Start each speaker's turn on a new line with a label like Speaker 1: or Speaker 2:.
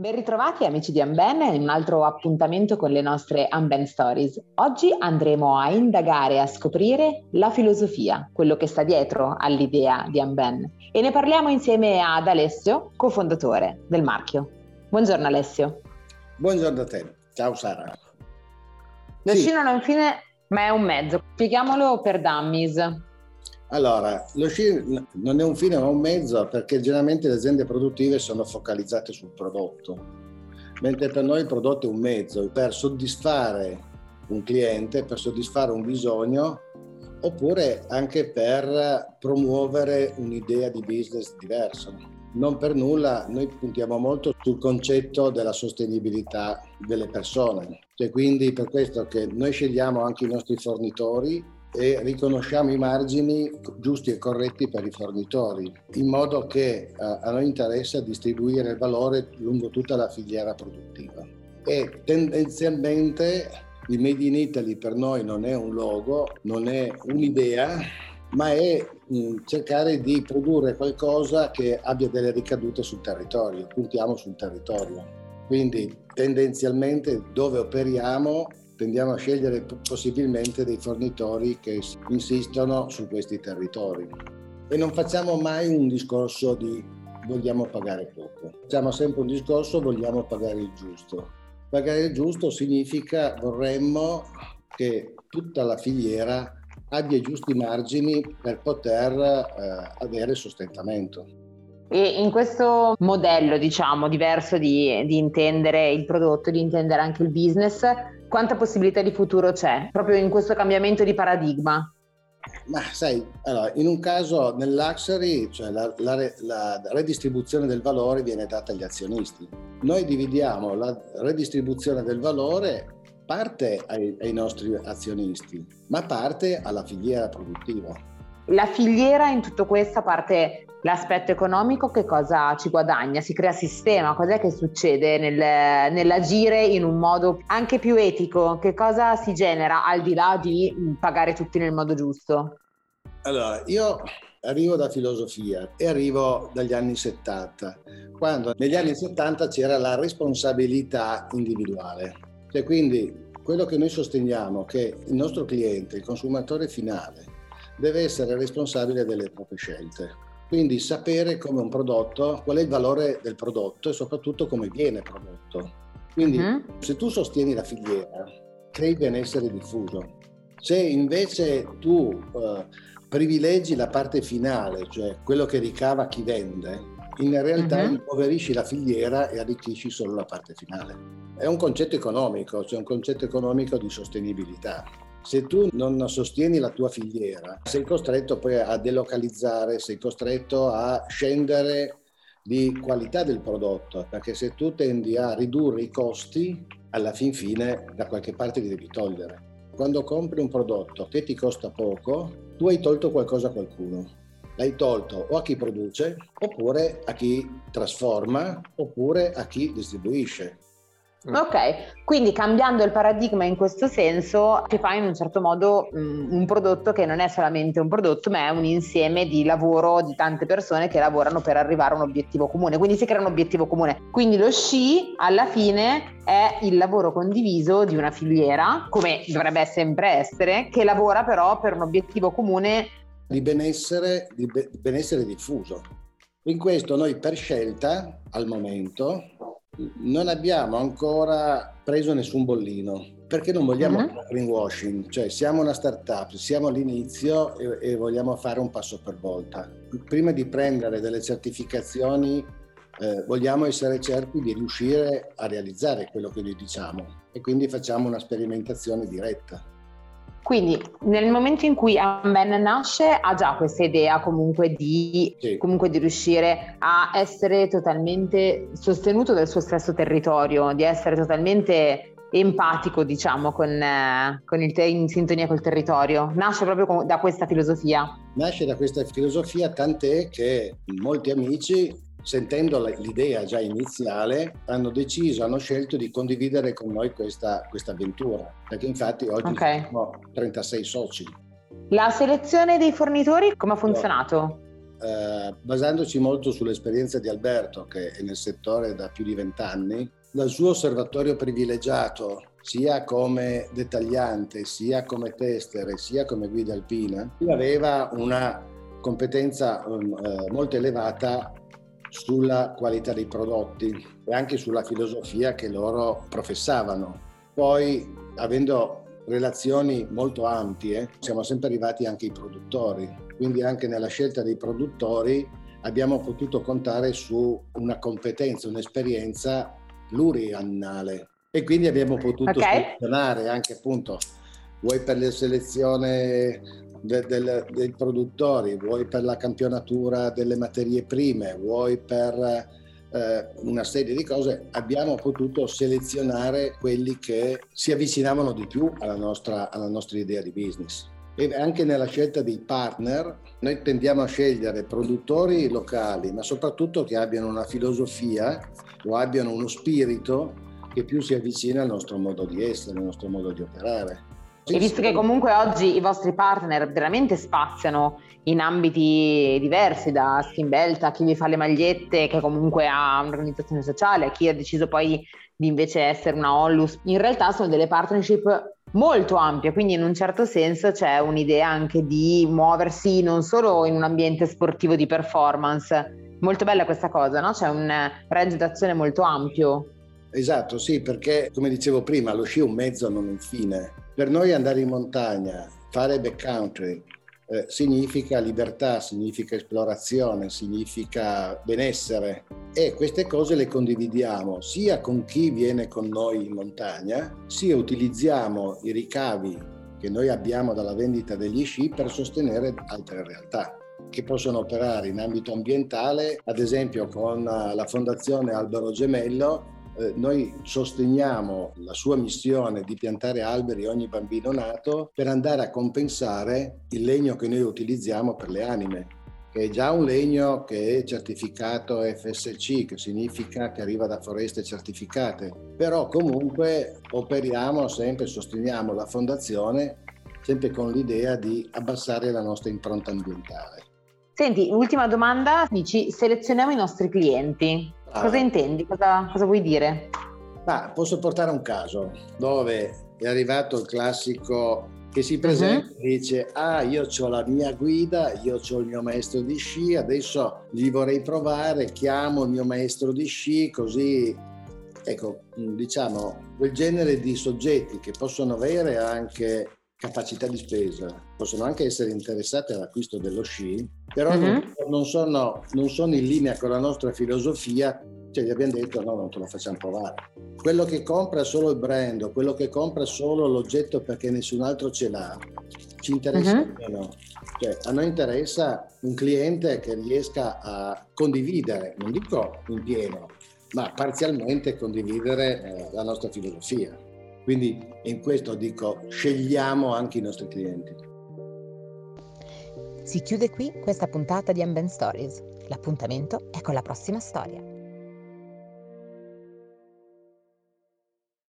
Speaker 1: Ben ritrovati amici di Unben in un altro appuntamento con le nostre Unben Stories. Oggi andremo a indagare e a scoprire la filosofia, quello che sta dietro all'idea di Unben e ne parliamo insieme ad Alessio, cofondatore del marchio. Buongiorno Alessio.
Speaker 2: Buongiorno a te. Ciao Sara.
Speaker 1: Lo sì. un fine ma è un mezzo. Spieghiamolo per dummies.
Speaker 2: Allora, lo sci non è un fine ma un mezzo perché generalmente le aziende produttive sono focalizzate sul prodotto, mentre per noi il prodotto è un mezzo per soddisfare un cliente, per soddisfare un bisogno oppure anche per promuovere un'idea di business diverso. Non per nulla noi puntiamo molto sul concetto della sostenibilità delle persone, cioè quindi per questo che noi scegliamo anche i nostri fornitori e riconosciamo i margini giusti e corretti per i fornitori, in modo che uh, a noi interessa distribuire valore lungo tutta la filiera produttiva. E tendenzialmente il Made in Italy per noi non è un logo, non è un'idea, ma è mm, cercare di produrre qualcosa che abbia delle ricadute sul territorio, puntiamo sul territorio. Quindi tendenzialmente dove operiamo tendiamo a scegliere possibilmente dei fornitori che insistono su questi territori. E non facciamo mai un discorso di vogliamo pagare poco, facciamo sempre un discorso vogliamo pagare il giusto. Pagare il giusto significa vorremmo che tutta la filiera abbia i giusti margini per poter eh, avere sostentamento.
Speaker 1: E in questo modello, diciamo, diverso di, di intendere il prodotto, di intendere anche il business, quanta possibilità di futuro c'è proprio in questo cambiamento di paradigma?
Speaker 2: Ma sai, allora, in un caso nel luxury, cioè la, la, la, redistribuzione del valore viene data agli azionisti. Noi dividiamo la redistribuzione del valore parte ai, ai nostri azionisti, ma parte alla filiera produttiva.
Speaker 1: La filiera in tutto questo parte l'aspetto economico che cosa ci guadagna, si crea sistema, cos'è che succede nel, nell'agire in un modo anche più etico, che cosa si genera al di là di pagare tutti nel modo giusto?
Speaker 2: Allora, io arrivo da filosofia e arrivo dagli anni 70, quando negli anni 70 c'era la responsabilità individuale. Cioè, quindi quello che noi sosteniamo è che il nostro cliente, il consumatore finale, deve essere responsabile delle proprie scelte quindi sapere come un prodotto, qual è il valore del prodotto e soprattutto come viene prodotto. Quindi uh-huh. se tu sostieni la filiera, crei benessere diffuso. Se invece tu uh, privilegi la parte finale, cioè quello che ricava chi vende, in realtà uh-huh. impoverisci la filiera e arricchisci solo la parte finale. È un concetto economico, cioè un concetto economico di sostenibilità. Se tu non sostieni la tua filiera, sei costretto poi a delocalizzare, sei costretto a scendere di qualità del prodotto, perché se tu tendi a ridurre i costi, alla fin fine da qualche parte li devi togliere. Quando compri un prodotto che ti costa poco, tu hai tolto qualcosa a qualcuno. L'hai tolto o a chi produce, oppure a chi trasforma, oppure a chi distribuisce.
Speaker 1: Mm. Ok, quindi cambiando il paradigma in questo senso, ti fai in un certo modo um, un prodotto che non è solamente un prodotto, ma è un insieme di lavoro di tante persone che lavorano per arrivare a un obiettivo comune. Quindi si crea un obiettivo comune. Quindi lo sci alla fine è il lavoro condiviso di una filiera, come dovrebbe sempre essere, che lavora però per un obiettivo comune
Speaker 2: di benessere, di be- benessere diffuso. In questo noi per scelta al momento non abbiamo ancora preso nessun bollino perché non vogliamo uh-huh. greenwashing, cioè siamo una startup, siamo all'inizio e, e, vogliamo fare un passo per volta. Prima di prendere delle certificazioni eh, vogliamo essere certi di riuscire a realizzare quello che noi diciamo e quindi facciamo una sperimentazione diretta.
Speaker 1: Quindi nel momento in cui Amben nasce ha già questa idea comunque di, sì. comunque di, riuscire a essere totalmente sostenuto dal suo stesso territorio, di essere totalmente empatico diciamo con, eh, con il te- in sintonia col territorio. Nasce proprio da questa filosofia.
Speaker 2: Nasce da questa filosofia tant'è che molti amici sentendo l'idea già iniziale, hanno deciso, hanno scelto di condividere con noi questa, questa avventura, perché infatti oggi okay. siamo 36 soci.
Speaker 1: La selezione dei fornitori come ha funzionato?
Speaker 2: eh, basandoci molto sull'esperienza di Alberto, che è nel settore da più di vent'anni, dal suo osservatorio privilegiato, sia come dettagliante, sia come tester, sia come guida alpina, aveva una competenza eh, molto elevata sulla qualità dei prodotti e anche sulla filosofia che loro professavano. Poi, avendo relazioni molto ampie, siamo sempre arrivati anche ai produttori, quindi anche nella scelta dei produttori abbiamo potuto contare su una competenza, un'esperienza pluriannale e quindi abbiamo potuto okay. selezionare anche appunto vuoi per la selezione de, de, dei produttori, vuoi per la campionatura delle materie prime, vuoi per eh, una serie di cose, abbiamo potuto selezionare quelli che si avvicinavano di più alla nostra, alla nostra idea di business. E anche nella scelta dei partner noi tendiamo a scegliere produttori locali, ma soprattutto che abbiano una filosofia o abbiano uno spirito che più si avvicina al nostro modo di essere, al nostro modo di operare.
Speaker 1: E visto che comunque oggi i vostri partner veramente spaziano in ambiti diversi, da Skin Belt a chi vi fa le magliette, che comunque ha un'organizzazione sociale, a chi ha deciso poi di invece essere una Onlus, in realtà sono delle partnership molto ampie, quindi in un certo senso c'è un'idea anche di muoversi non solo in un ambiente sportivo di performance. Molto bella questa cosa, no? C'è un range d'azione molto ampio.
Speaker 2: Esatto, sì, perché come dicevo prima, lo sci è un mezzo, non un fine. Per noi andare in montagna, fare backcountry, eh, significa libertà, significa esplorazione, significa benessere e queste cose le condividiamo sia con chi viene con noi in montagna, sia utilizziamo i ricavi che noi abbiamo dalla vendita degli sci per sostenere altre realtà che possono operare in ambito ambientale, ad esempio con la Fondazione Albero Gemello eh, noi sosteniamo la sua missione di piantare alberi ogni bambino nato per andare a compensare il legno che noi utilizziamo per le anime, che è già un legno che è certificato FSC, che significa che arriva da foreste certificate, però comunque operiamo sempre, sosteniamo la fondazione sempre con l'idea di abbassare la nostra impronta ambientale.
Speaker 1: Senti, ultima domanda, dici selezioniamo i nostri clienti. Ah. Cosa intendi? Cosa, cosa vuoi dire?
Speaker 2: Ah, posso portare un caso dove è arrivato il classico che si presenta uh-huh. e dice ah io ho la mia guida, io ho il mio maestro di sci, adesso gli vorrei provare, chiamo il mio maestro di sci così ecco diciamo quel genere di soggetti che possono avere anche capacità di spesa, possono anche essere interessate all'acquisto dello sci, però mm-hmm. non, sono, non, sono, in linea con la nostra filosofia, cioè gli abbiamo detto no, non te lo facciamo provare. Quello che compra solo il brand o quello che compra solo l'oggetto perché nessun altro ce l'ha, ci interessa mm-hmm. meno. Cioè, a noi interessa un cliente che riesca a condividere, non dico in pieno, ma parzialmente condividere eh, la nostra filosofia. Quindi in questo dico, scegliamo anche i nostri clienti.
Speaker 3: Si chiude qui questa puntata di Ambient Stories. L'appuntamento è con la prossima storia.